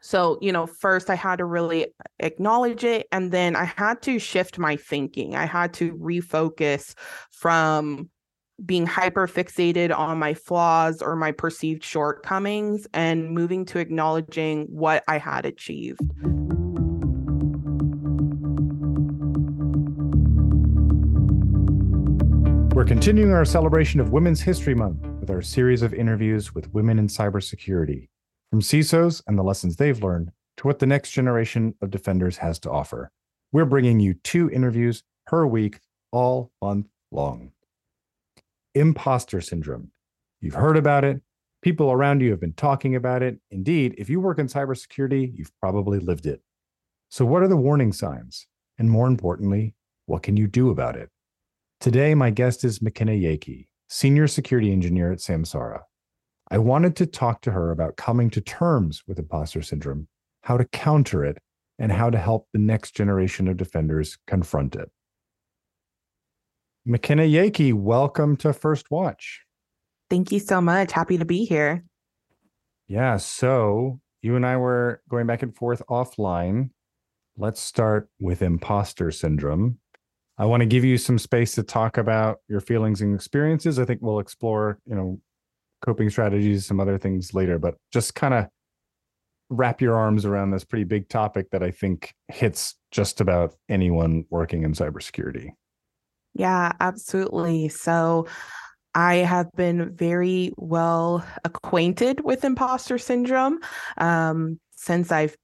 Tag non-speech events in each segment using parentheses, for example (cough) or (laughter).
So, you know, first I had to really acknowledge it. And then I had to shift my thinking. I had to refocus from being hyper fixated on my flaws or my perceived shortcomings and moving to acknowledging what I had achieved. We're continuing our celebration of Women's History Month with our series of interviews with women in cybersecurity, from CISOs and the lessons they've learned to what the next generation of defenders has to offer. We're bringing you two interviews per week, all month long. Imposter syndrome. You've heard about it. People around you have been talking about it. Indeed, if you work in cybersecurity, you've probably lived it. So, what are the warning signs? And more importantly, what can you do about it? Today, my guest is McKenna Yeakey, Senior Security Engineer at Samsara. I wanted to talk to her about coming to terms with imposter syndrome, how to counter it, and how to help the next generation of defenders confront it. McKenna Yeakey, welcome to First Watch. Thank you so much. Happy to be here. Yeah. So you and I were going back and forth offline. Let's start with imposter syndrome. I want to give you some space to talk about your feelings and experiences. I think we'll explore, you know, coping strategies, some other things later, but just kind of wrap your arms around this pretty big topic that I think hits just about anyone working in cybersecurity. Yeah, absolutely. So I have been very well acquainted with imposter syndrome um, since I've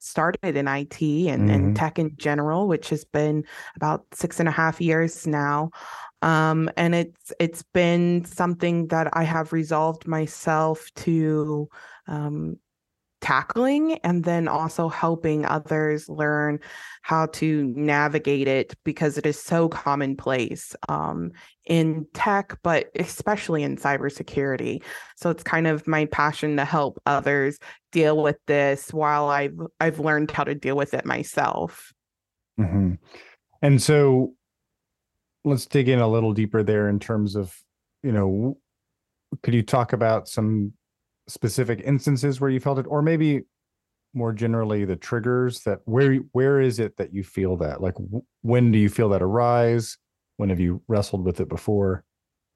started in IT and, mm-hmm. and tech in general, which has been about six and a half years now. Um, and it's it's been something that I have resolved myself to um, tackling and then also helping others learn how to navigate it because it is so commonplace um, in tech, but especially in cybersecurity. So it's kind of my passion to help others deal with this while I've I've learned how to deal with it myself. Mm-hmm. And so let's dig in a little deeper there in terms of, you know, could you talk about some specific instances where you felt it? Or maybe more generally the triggers that where where is it that you feel that? Like when do you feel that arise? When have you wrestled with it before?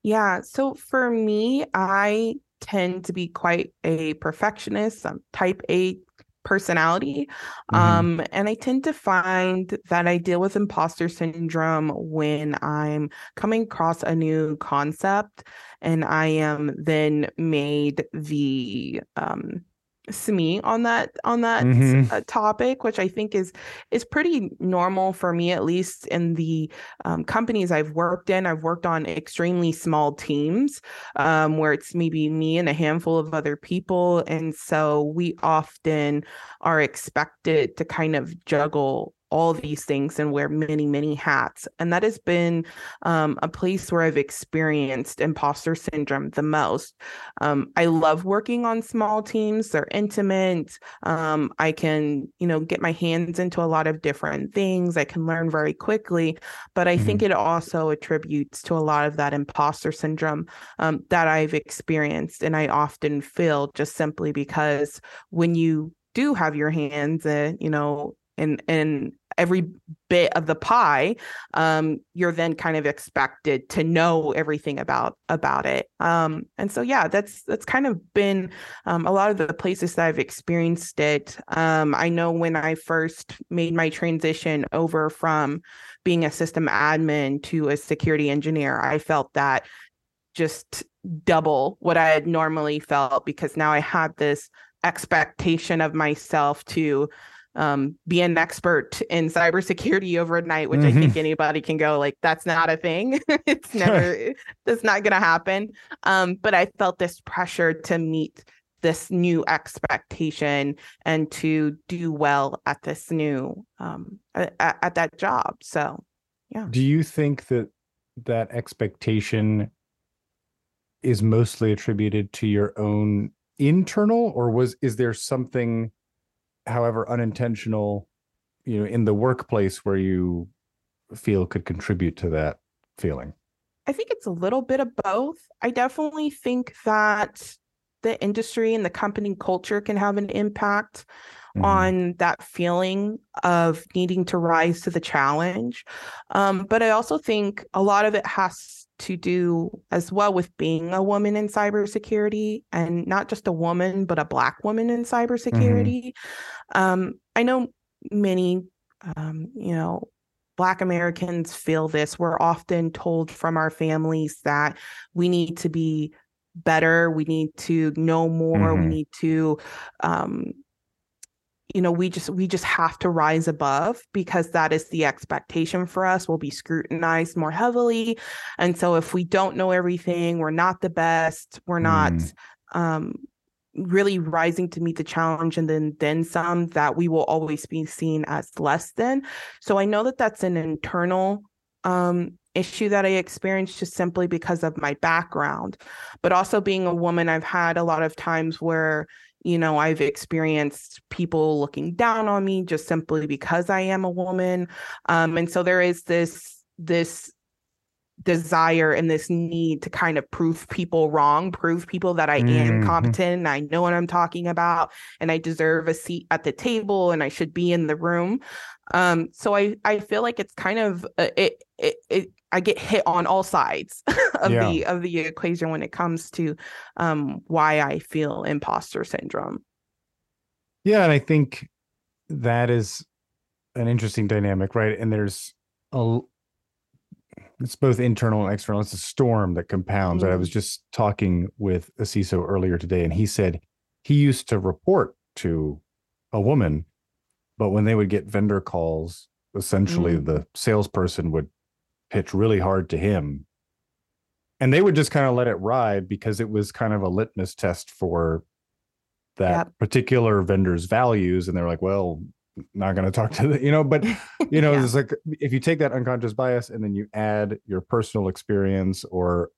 Yeah so for me i tend to be quite a perfectionist. I'm type a personality mm-hmm. um and i tend to find that i deal with imposter syndrome when i'm coming across a new concept and I am then made the um SME on that on that mm-hmm. uh, topic, which I think is is pretty normal for me, at least in the um, companies I've worked in. I've worked on extremely small teams um, where it's maybe me and a handful of other people, and so we often are expected to kind of juggle all these things and wear many, many hats. And that has been um, a place where I've experienced imposter syndrome the most. Um, I love working on small teams, they're intimate. Um, I can, you know, get my hands into a lot of different things. I can learn very quickly. But I mm-hmm. think it also attributes to a lot of that imposter syndrome um, that I've experienced. And I often feel just simply because when you do have your hands, uh, you know, and and every bit of the pie um, you're then kind of expected to know everything about about it. Um, and so yeah that's that's kind of been um, a lot of the places that i've experienced it. Um, i know when i first made my transition over from being a system admin to a security engineer i felt that just double what i had normally felt because now i had this expectation of myself to um, be an expert in cybersecurity overnight, which mm-hmm. I think anybody can go like that's not a thing. (laughs) it's never that's not going to happen. Um, but I felt this pressure to meet this new expectation and to do well at this new um, at, at that job. So, yeah. Do you think that that expectation is mostly attributed to your own internal, or was is there something? However unintentional you know in the workplace where you feel could contribute to that feeling i think it's a little bit of both i definitely think that the industry and the company culture can have an impact mm-hmm. on that feeling of needing to rise to the challenge. Um, but I also think a lot of it has to do as well with being a woman in cybersecurity and not just a woman, but a Black woman in cybersecurity. Mm-hmm. Um, I know many, um, you know, Black Americans feel this. We're often told from our families that we need to be better, we need to know more, mm-hmm. we need to um, you know we just we just have to rise above because that is the expectation for us. We'll be scrutinized more heavily. And so if we don't know everything we're not the best we're not mm. um, really rising to meet the challenge and then then some that we will always be seen as less than. So i know that that's an internal um, issue that i experienced just simply because of my background but also being a woman i've had a lot of times where you know i've experienced people looking down on me just simply because i am a woman um, and so there is this this desire and this need to kind of prove people wrong prove people that i am mm-hmm. competent and i know what i'm talking about and i deserve a seat at the table and i should be in the room um, so i i feel like it's kind of uh, it, it, it I get hit on all sides (laughs) of yeah. the of the equation when it comes to um, why I feel imposter syndrome. Yeah, and I think that is an interesting dynamic, right? And there's a it's both internal and external. It's a storm that compounds. Mm-hmm. I was just talking with a CISO earlier today, and he said he used to report to a woman, but when they would get vendor calls, essentially mm-hmm. the salesperson would pitch really hard to him. And they would just kind of let it ride because it was kind of a litmus test for that yep. particular vendor's values. And they're like, well, not going to talk to the, you know, but (laughs) you know, yeah. it's like if you take that unconscious bias and then you add your personal experience or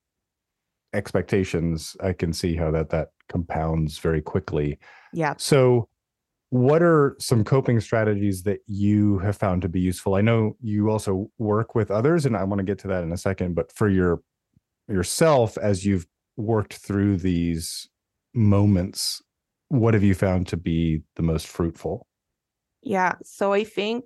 expectations, I can see how that that compounds very quickly. Yeah. So what are some coping strategies that you have found to be useful i know you also work with others and i want to get to that in a second but for your yourself as you've worked through these moments what have you found to be the most fruitful yeah so i think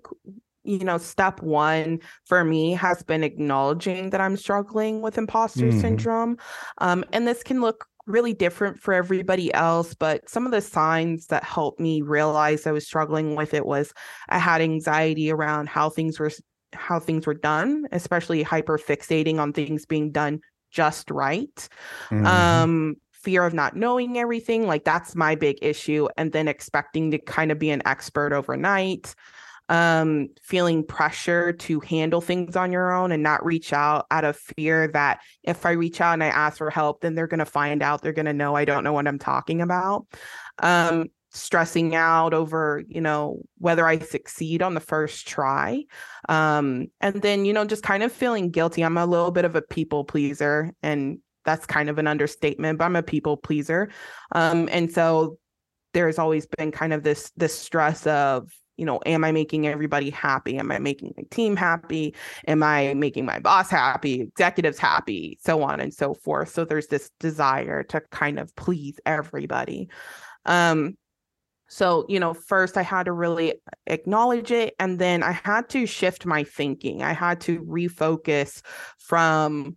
you know step one for me has been acknowledging that i'm struggling with imposter mm-hmm. syndrome um, and this can look really different for everybody else, but some of the signs that helped me realize I was struggling with it was I had anxiety around how things were how things were done, especially hyper fixating on things being done just right. Mm-hmm. Um fear of not knowing everything, like that's my big issue and then expecting to kind of be an expert overnight um, feeling pressure to handle things on your own and not reach out out of fear that if I reach out and I ask for help, then they're going to find out, they're going to know I don't know what I'm talking about. Um, stressing out over you know whether i succeed on the first try. Um and then you know just kind of feeling guilty. I'm a little bit of a people pleaser and that's kind of an understatement but i'm a people pleaser. Um and so there's always been kind of this this stress of you know, am I making everybody happy? Am I making my team happy? Am I making my boss happy, executives happy, so on and so forth. So there's this desire to kind of please everybody. Um, so, you know, first I had to really acknowledge it. And then I had to shift my thinking. I had to refocus from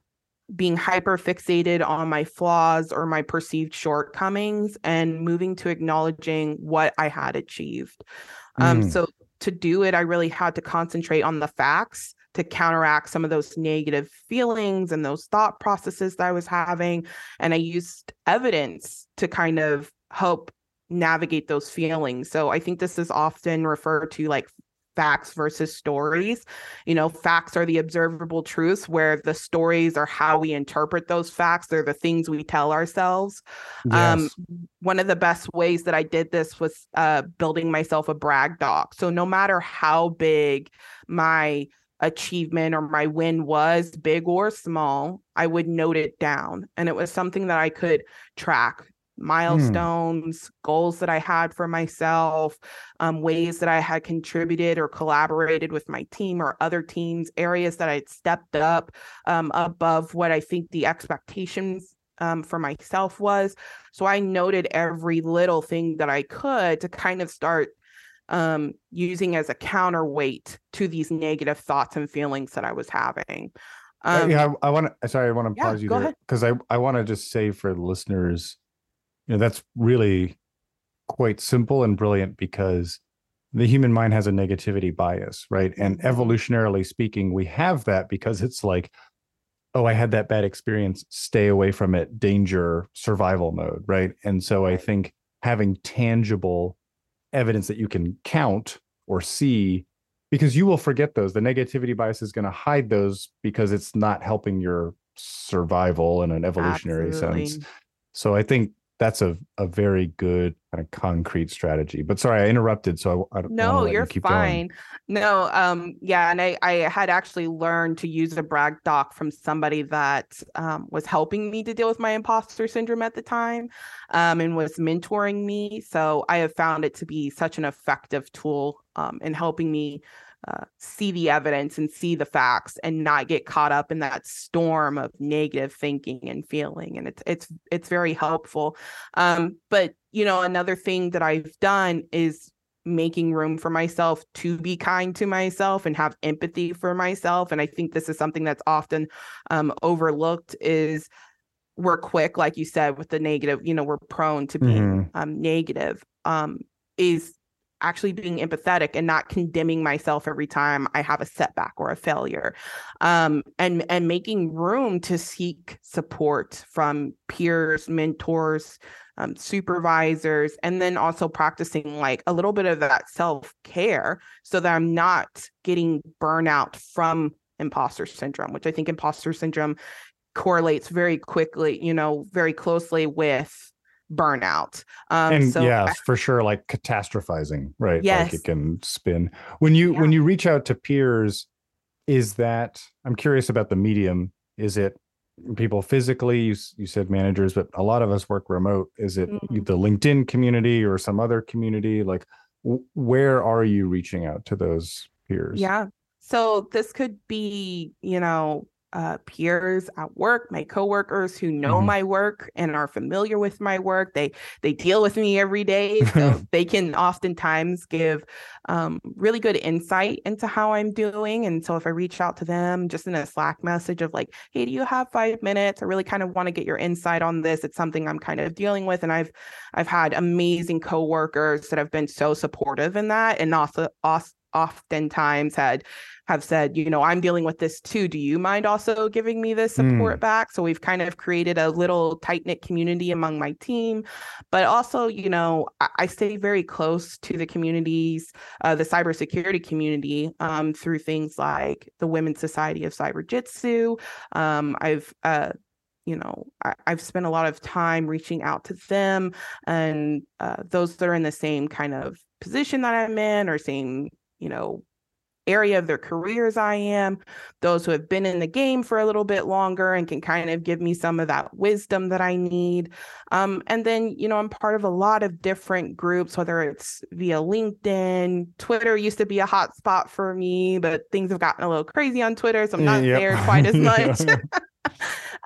being hyper fixated on my flaws or my perceived shortcomings and moving to acknowledging what I had achieved. Um, mm. So to do it, I really had to concentrate on the facts to counteract some of those negative feelings and those thought processes that I was having. And I used evidence to kind of help navigate those feelings. So I think this is often referred to like facts versus stories. You know, facts are the observable truths, where the stories are how we interpret those facts. They're the things we tell ourselves. Um, yes. Um, one of the best ways that I did this was uh, building myself a brag doc. So no matter how big my achievement or my win was, big or small, I would note it down. And it was something that I could track Hmm. milestones, goals that I had for myself, um, ways that I had contributed or collaborated with my team or other teams, areas that I'd stepped up um, above what I think the expectations um, for myself was. So I noted every little thing that I could to kind of start um, using as a counterweight to these negative thoughts and feelings that I was having. Um, yeah, I, I want to. Sorry, I want to yeah, pause you there because I I want to just say for the listeners, you know, that's really quite simple and brilliant because the human mind has a negativity bias, right? And evolutionarily speaking, we have that because it's like, oh, I had that bad experience, stay away from it, danger, survival mode, right? And so I think having tangible evidence that you can count or see because you will forget those. The negativity bias is going to hide those because it's not helping your survival in an evolutionary Absolutely. sense. So I think that's a, a very good kind of concrete strategy. But sorry, I interrupted. So I, I no, you're you fine. Going. No, um, yeah, and I I had actually learned to use a brag doc from somebody that um, was helping me to deal with my imposter syndrome at the time, um, and was mentoring me. So I have found it to be such an effective tool um, in helping me uh, see the evidence and see the facts and not get caught up in that storm of negative thinking and feeling and it's it's it's very helpful um, but you know another thing that i've done is making room for myself to be kind to myself and have empathy for myself and i think this is something that's often um, overlooked is we're quick like you said with the negative you know we're prone to being mm-hmm. um, negative um, is actually being empathetic and not condemning myself every time I have a setback or a failure. Um, and and making room to seek support from peers, mentors, um, supervisors, and then also practicing like a little bit of that self care so that I'm not getting burnout from imposter syndrome, which I think imposter syndrome correlates very quickly, you know, very closely with burnout. Um, and so yeah, I, for sure, like catastrophizing, right? Yes. Like it can spin. When you yeah. when you reach out to peers, is that I'm curious about the medium. Is it people physically? You you said managers, but a lot of us work remote. Is it mm-hmm. the LinkedIn community or some other community? Like, w- where are you reaching out to those peers? Yeah. So this could be, you know, uh, peers at work, my coworkers who know mm-hmm. my work and are familiar with my work. They they deal with me every day, so (laughs) they can oftentimes give um, really good insight into how I'm doing. And so if I reach out to them just in a Slack message of like, "Hey, do you have five minutes? I really kind of want to get your insight on this. It's something I'm kind of dealing with." And I've I've had amazing coworkers that have been so supportive in that, and also, also oftentimes had have said, you know, I'm dealing with this too. Do you mind also giving me this support mm. back? So we've kind of created a little tight knit community among my team. But also, you know, I, I stay very close to the communities, uh, the cybersecurity community um, through things like the Women's Society of Cyberjutsu. Um, I've uh, you know I, have spent a lot of time reaching out to them and uh, those that are in the same kind of position that i'm in or same you know area of their careers I am, those who have been in the game for a little bit longer and can kind of give me some of that wisdom that I need. Um, and then, you know, I'm part of a lot of different groups, whether it's via LinkedIn, Twitter used to be a hot spot for me, but things have gotten a little crazy on Twitter, so I'm not yep. there quite as (laughs) much.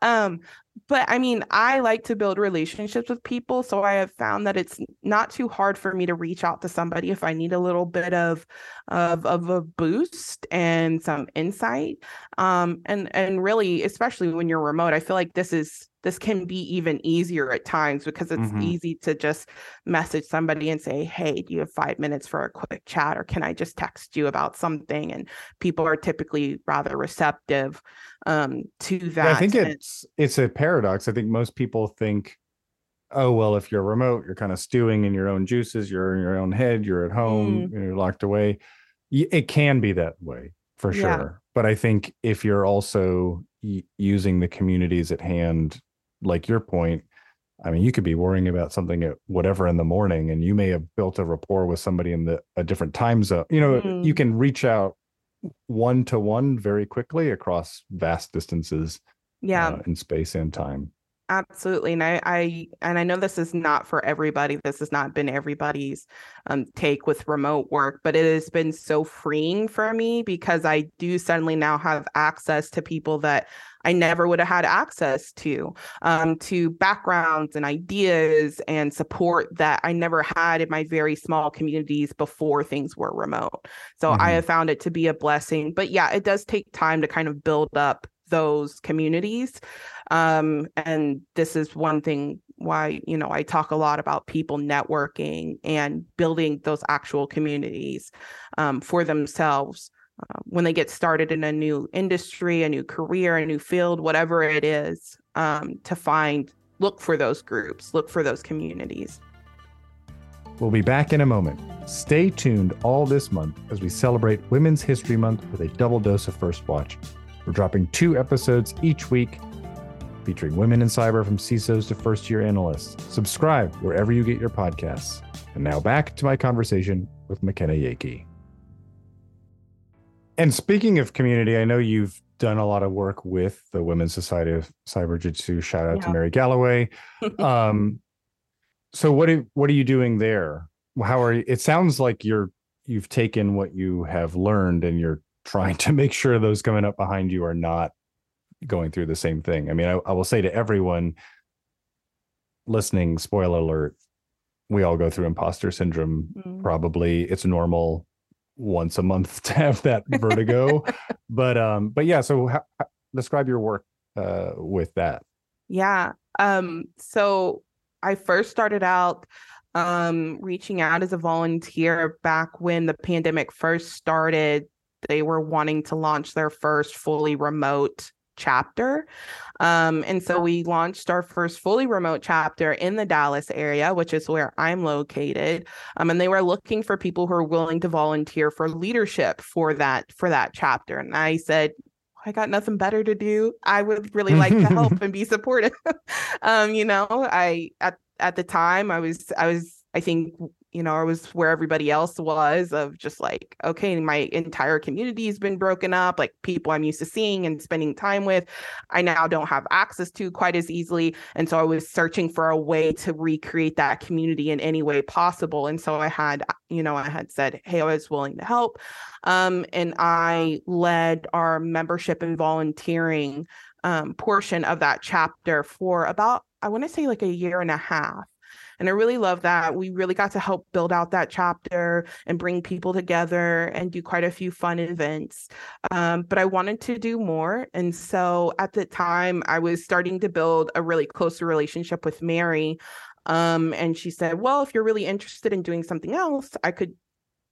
Um, but I mean, I like to build relationships with people. So I have found that it's not too hard for me to reach out to somebody if I need a little bit of of, of a boost and some insight. Um, and and really, especially when you're remote, I feel like this is this can be even easier at times because it's mm-hmm. easy to just message somebody and say, Hey, do you have five minutes for a quick chat? Or can I just text you about something? And people are typically rather receptive um, to that. Yeah, I think it's it's a paradox. I think most people think, oh well, if you're remote, you're kind of stewing in your own juices, you're in your own head, you're at home, mm. you're locked away. It can be that way for sure. Yeah. But I think if you're also using the communities at hand like your point, I mean, you could be worrying about something at whatever in the morning, and you may have built a rapport with somebody in the a different time zone. You know, mm. you can reach out one to one very quickly across vast distances. Yeah, uh, in space and time. Absolutely. And I, I and I know this is not for everybody. This has not been everybody's um, take with remote work, but it has been so freeing for me because I do suddenly now have access to people that I never would have had access to, um, to backgrounds and ideas and support that I never had in my very small communities before things were remote. So mm-hmm. I have found it to be a blessing. But yeah, it does take time to kind of build up those communities. Um, and this is one thing why, you know, I talk a lot about people networking and building those actual communities um, for themselves. Uh, when they get started in a new industry, a new career, a new field, whatever it is, um, to find, look for those groups, look for those communities. We'll be back in a moment. Stay tuned all this month as we celebrate Women's History Month with a double dose of First Watch. We're dropping two episodes each week featuring women in cyber from CISOs to first year analysts. Subscribe wherever you get your podcasts. And now back to my conversation with McKenna Yeakey. And speaking of community, I know you've done a lot of work with the Women's Society of Cyberjutsu. Shout out yeah. to Mary Galloway. (laughs) um, so what are, what are you doing there? How are you? It sounds like you're you've taken what you have learned and you're trying to make sure those coming up behind you are not going through the same thing. I mean, I, I will say to everyone listening, spoiler alert, we all go through imposter syndrome. Mm. Probably it's normal once a month (laughs) to have that vertigo. (laughs) but um, but yeah. So describe your work uh with that. Yeah. Um. So I first started out um reaching out as a volunteer back when the pandemic first started they were wanting to launch their first fully remote chapter. Um, and so we launched our first fully remote chapter in the Dallas area, which is where I'm located. Um, and they were looking for people who are willing to volunteer for leadership for that for that chapter. And I said, I got nothing better to do. I would really like to help (laughs) and be supportive. (laughs) um, you know, I at at the time I was I was I think you know, I was where everybody else was of just like, okay, my entire community has been broken up, like people I'm used to seeing and spending time with, I now don't have access to quite as easily. And so I was searching for a way to recreate that community in any way possible. And so I had, you know, I had said, hey, I was willing to help. Um, and I led our membership and volunteering um, portion of that chapter for about, I want to say like a year and a half. And I really love that. We really got to help build out that chapter and bring people together and do quite a few fun events. Um, but I wanted to do more. And so at the time, I was starting to build a really close relationship with Mary. Um, and she said, Well, if you're really interested in doing something else, I could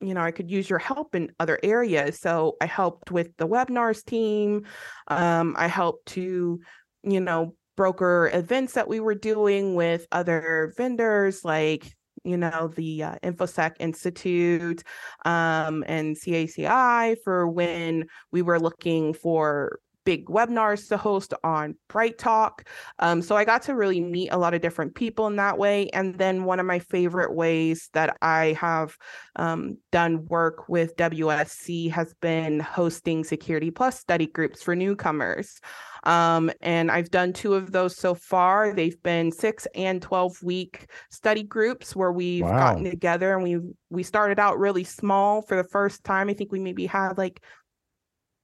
you know, I could use your help in other areas. So I helped with the webinars team. Um, I helped to, you know, broker events that we were doing with other vendors like you know the uh, infosec institute um, and caci for when we were looking for big webinars to host on Bright Talk. Um, so I got to really meet a lot of different people in that way. And then one of my favorite ways that I have um, done work with WSC has been hosting Security Plus study groups for newcomers. Um, and I've done two of those so far. They've been six and 12 week study groups where we've wow. gotten together and we we started out really small for the first time. I think we maybe had like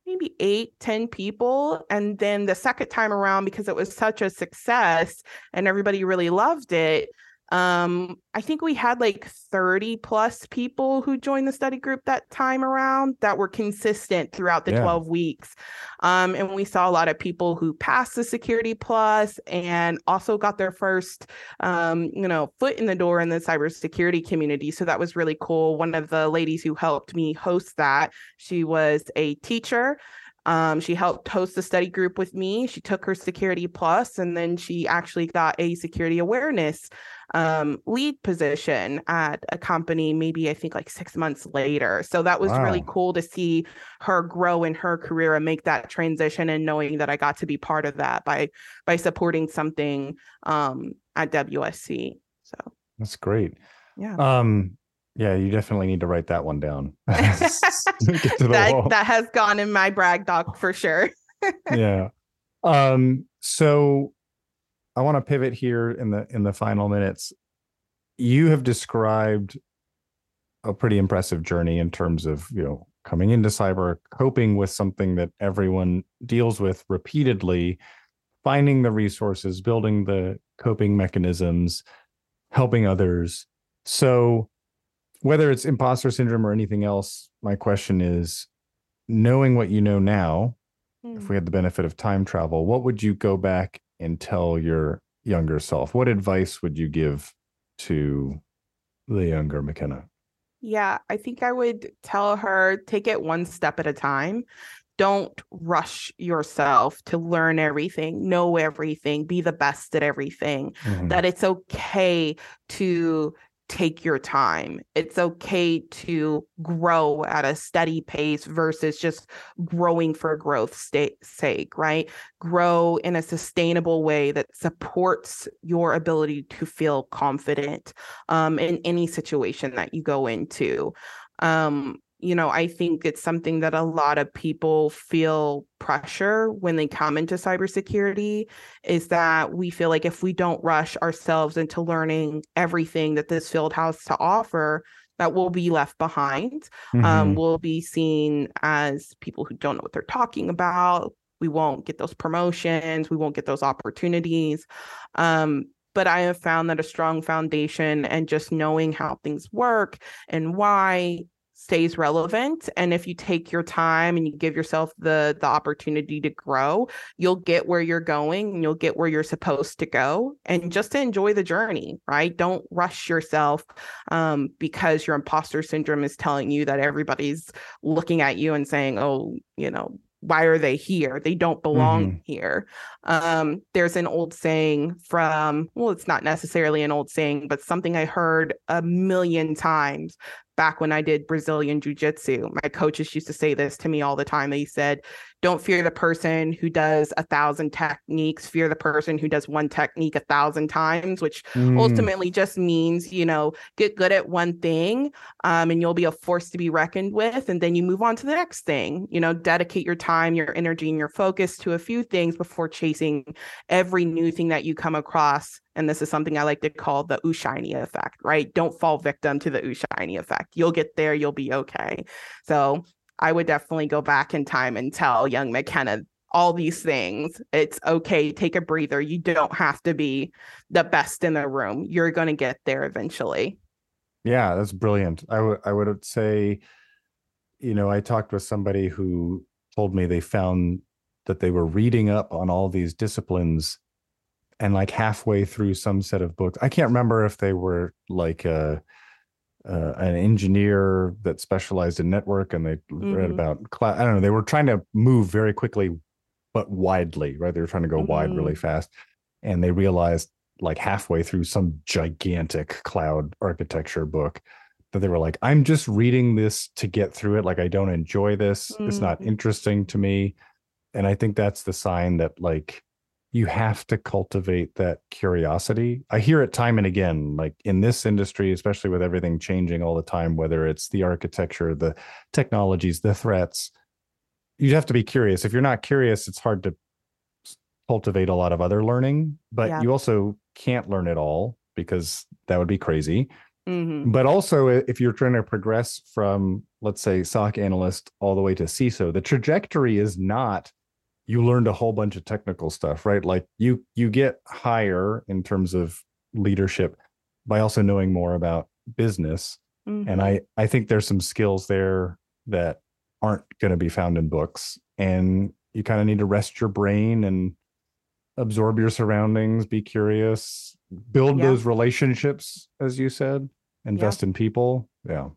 maybe eight, ten people. And then the second time around, because it was such a success and everybody really loved it, um, I think we had like 30 plus people who joined the study group that time around that were consistent throughout the yeah. 12 weeks. Um, and we saw a lot of people who passed the security plus and also got their first, um, you know, foot in the door in the cybersecurity community. So that was really cool. One of the ladies who helped me host that, she was a teacher um, she helped host the study group with me. She took her Security Plus, and then she actually got a security awareness um, lead position at a company, maybe I think like six months later. So that was wow. really cool to see her grow in her career and make that transition, and knowing that I got to be part of that by by supporting something um, at WSC. So that's great. Yeah. Um, yeah, you definitely need to write that one down. (laughs) that, that has gone in my brag doc for sure. (laughs) yeah. Um, so I want to pivot here in the in the final minutes. You have described a pretty impressive journey in terms of, you know, coming into cyber, coping with something that everyone deals with repeatedly, finding the resources, building the coping mechanisms, helping others. So whether it's imposter syndrome or anything else, my question is knowing what you know now, mm. if we had the benefit of time travel, what would you go back and tell your younger self? What advice would you give to the younger McKenna? Yeah, I think I would tell her take it one step at a time. Don't rush yourself to learn everything, know everything, be the best at everything. Mm-hmm. That it's okay to take your time. It's okay to grow at a steady pace versus just growing for growth's sake, right? Grow in a sustainable way that supports your ability to feel confident um, in any situation that you go into. Um, you know, I think it's something that a lot of people feel pressure when they come into cybersecurity is that we feel like if we don't rush ourselves into learning everything that this field has to offer, that we'll be left behind. Um, mm-hmm. Um, we'll be seen as people who don't know what they're talking about. We won't get those promotions. We won't get those opportunities. Um, but I have found that a strong foundation and just knowing how things work and why stays relevant and if you take your time and you give yourself the the opportunity to grow you'll get where you're going and you'll get where you're supposed to go and just to enjoy the journey right don't rush yourself um, because your imposter syndrome is telling you that everybody's looking at you and saying oh you know why are they here? They don't belong mm-hmm. here. Um, there's an old saying from, well, it's not necessarily an old saying, but something I heard a million times back when I did Brazilian Jiu Jitsu. My coaches used to say this to me all the time. They said, don't fear the person who does a thousand techniques, fear the person who does one technique a thousand times, which mm. ultimately just means, you know, get good at one thing um, and you'll be a force to be reckoned with. And then you move on to the next thing, you know, dedicate your time, your energy, and your focus to a few things before chasing every new thing that you come across and this is something I like to call the Ushiny effect, right? Don't fall victim to the Ushiny effect. You'll get there, you'll be okay. So I would definitely go back in time and tell young McKenna all these things. It's okay, take a breather. You don't have to be the best in the room. You're going to get there eventually. Yeah, that's brilliant. I would I would say you know, I talked with somebody who told me they found that they were reading up on all these disciplines and like halfway through some set of books i can't remember if they were like a, uh, an engineer that specialized in network and they mm-hmm. read about cloud i don't know they were trying to move very quickly but widely right they were trying to go mm-hmm. wide really mm-hmm. fast and they realized like halfway through some gigantic cloud architecture book that they were like i'm just reading this to get through it like i don't enjoy this mm-hmm. it's not mm-hmm. interesting to me and i think that's the sign that like you have to cultivate that curiosity. I hear it time and again, like in this industry, especially with everything changing all the time, whether it's the architecture, the technologies, the threats, you have to be curious. If you're not curious, it's hard to cultivate a lot of other learning, but yeah. you also can't learn it all because that would be crazy. Mm-hmm. But also, if you're trying to progress from, let's say, SOC analyst all the way to CISO, the trajectory is not you learned a whole bunch of technical stuff, right? Like you you get higher in terms of leadership by also knowing more about business. Mm-hmm. And I I think there's some skills there that aren't going to be found in books and you kind of need to rest your brain and absorb your surroundings, be curious, build yeah. those relationships as you said, invest yeah. in people. Yeah.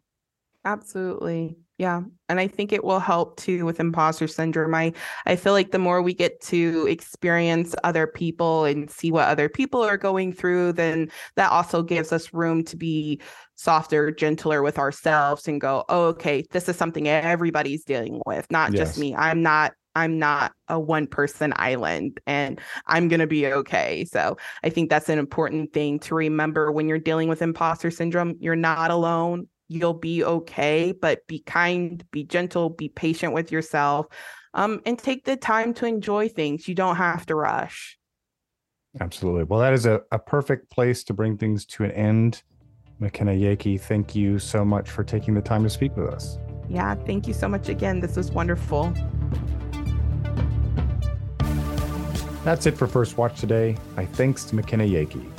Absolutely. Yeah. And I think it will help too with imposter syndrome. I, I feel like the more we get to experience other people and see what other people are going through, then that also gives us room to be softer, gentler with ourselves and go, oh, okay, this is something everybody's dealing with, not yes. just me. I'm not I'm not a one person island and I'm going to be okay. So I think that's an important thing to remember when you're dealing with imposter syndrome. You're not alone you'll be okay but be kind be gentle be patient with yourself um, and take the time to enjoy things you don't have to rush Absolutely. Well, that is a, a perfect place to bring things to an end. McKenna Yeakey, thank you so much for taking the time to speak with us. Yeah, thank you so much again. This was wonderful. That's it for First Watch today. My thanks to McKenna Yeakey.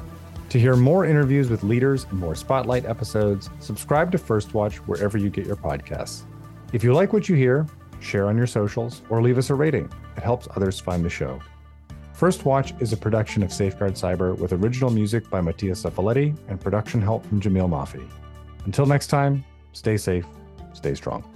To hear more interviews with leaders and more spotlight episodes, subscribe to First Watch wherever you get your podcasts. If you like what you hear, share on your socials or leave us a rating. It helps others find the show. First Watch is a production of Safeguard Cyber with original music by Mattia Cefoletti and production help from Jamil Mafi. Until next time, stay safe, stay strong.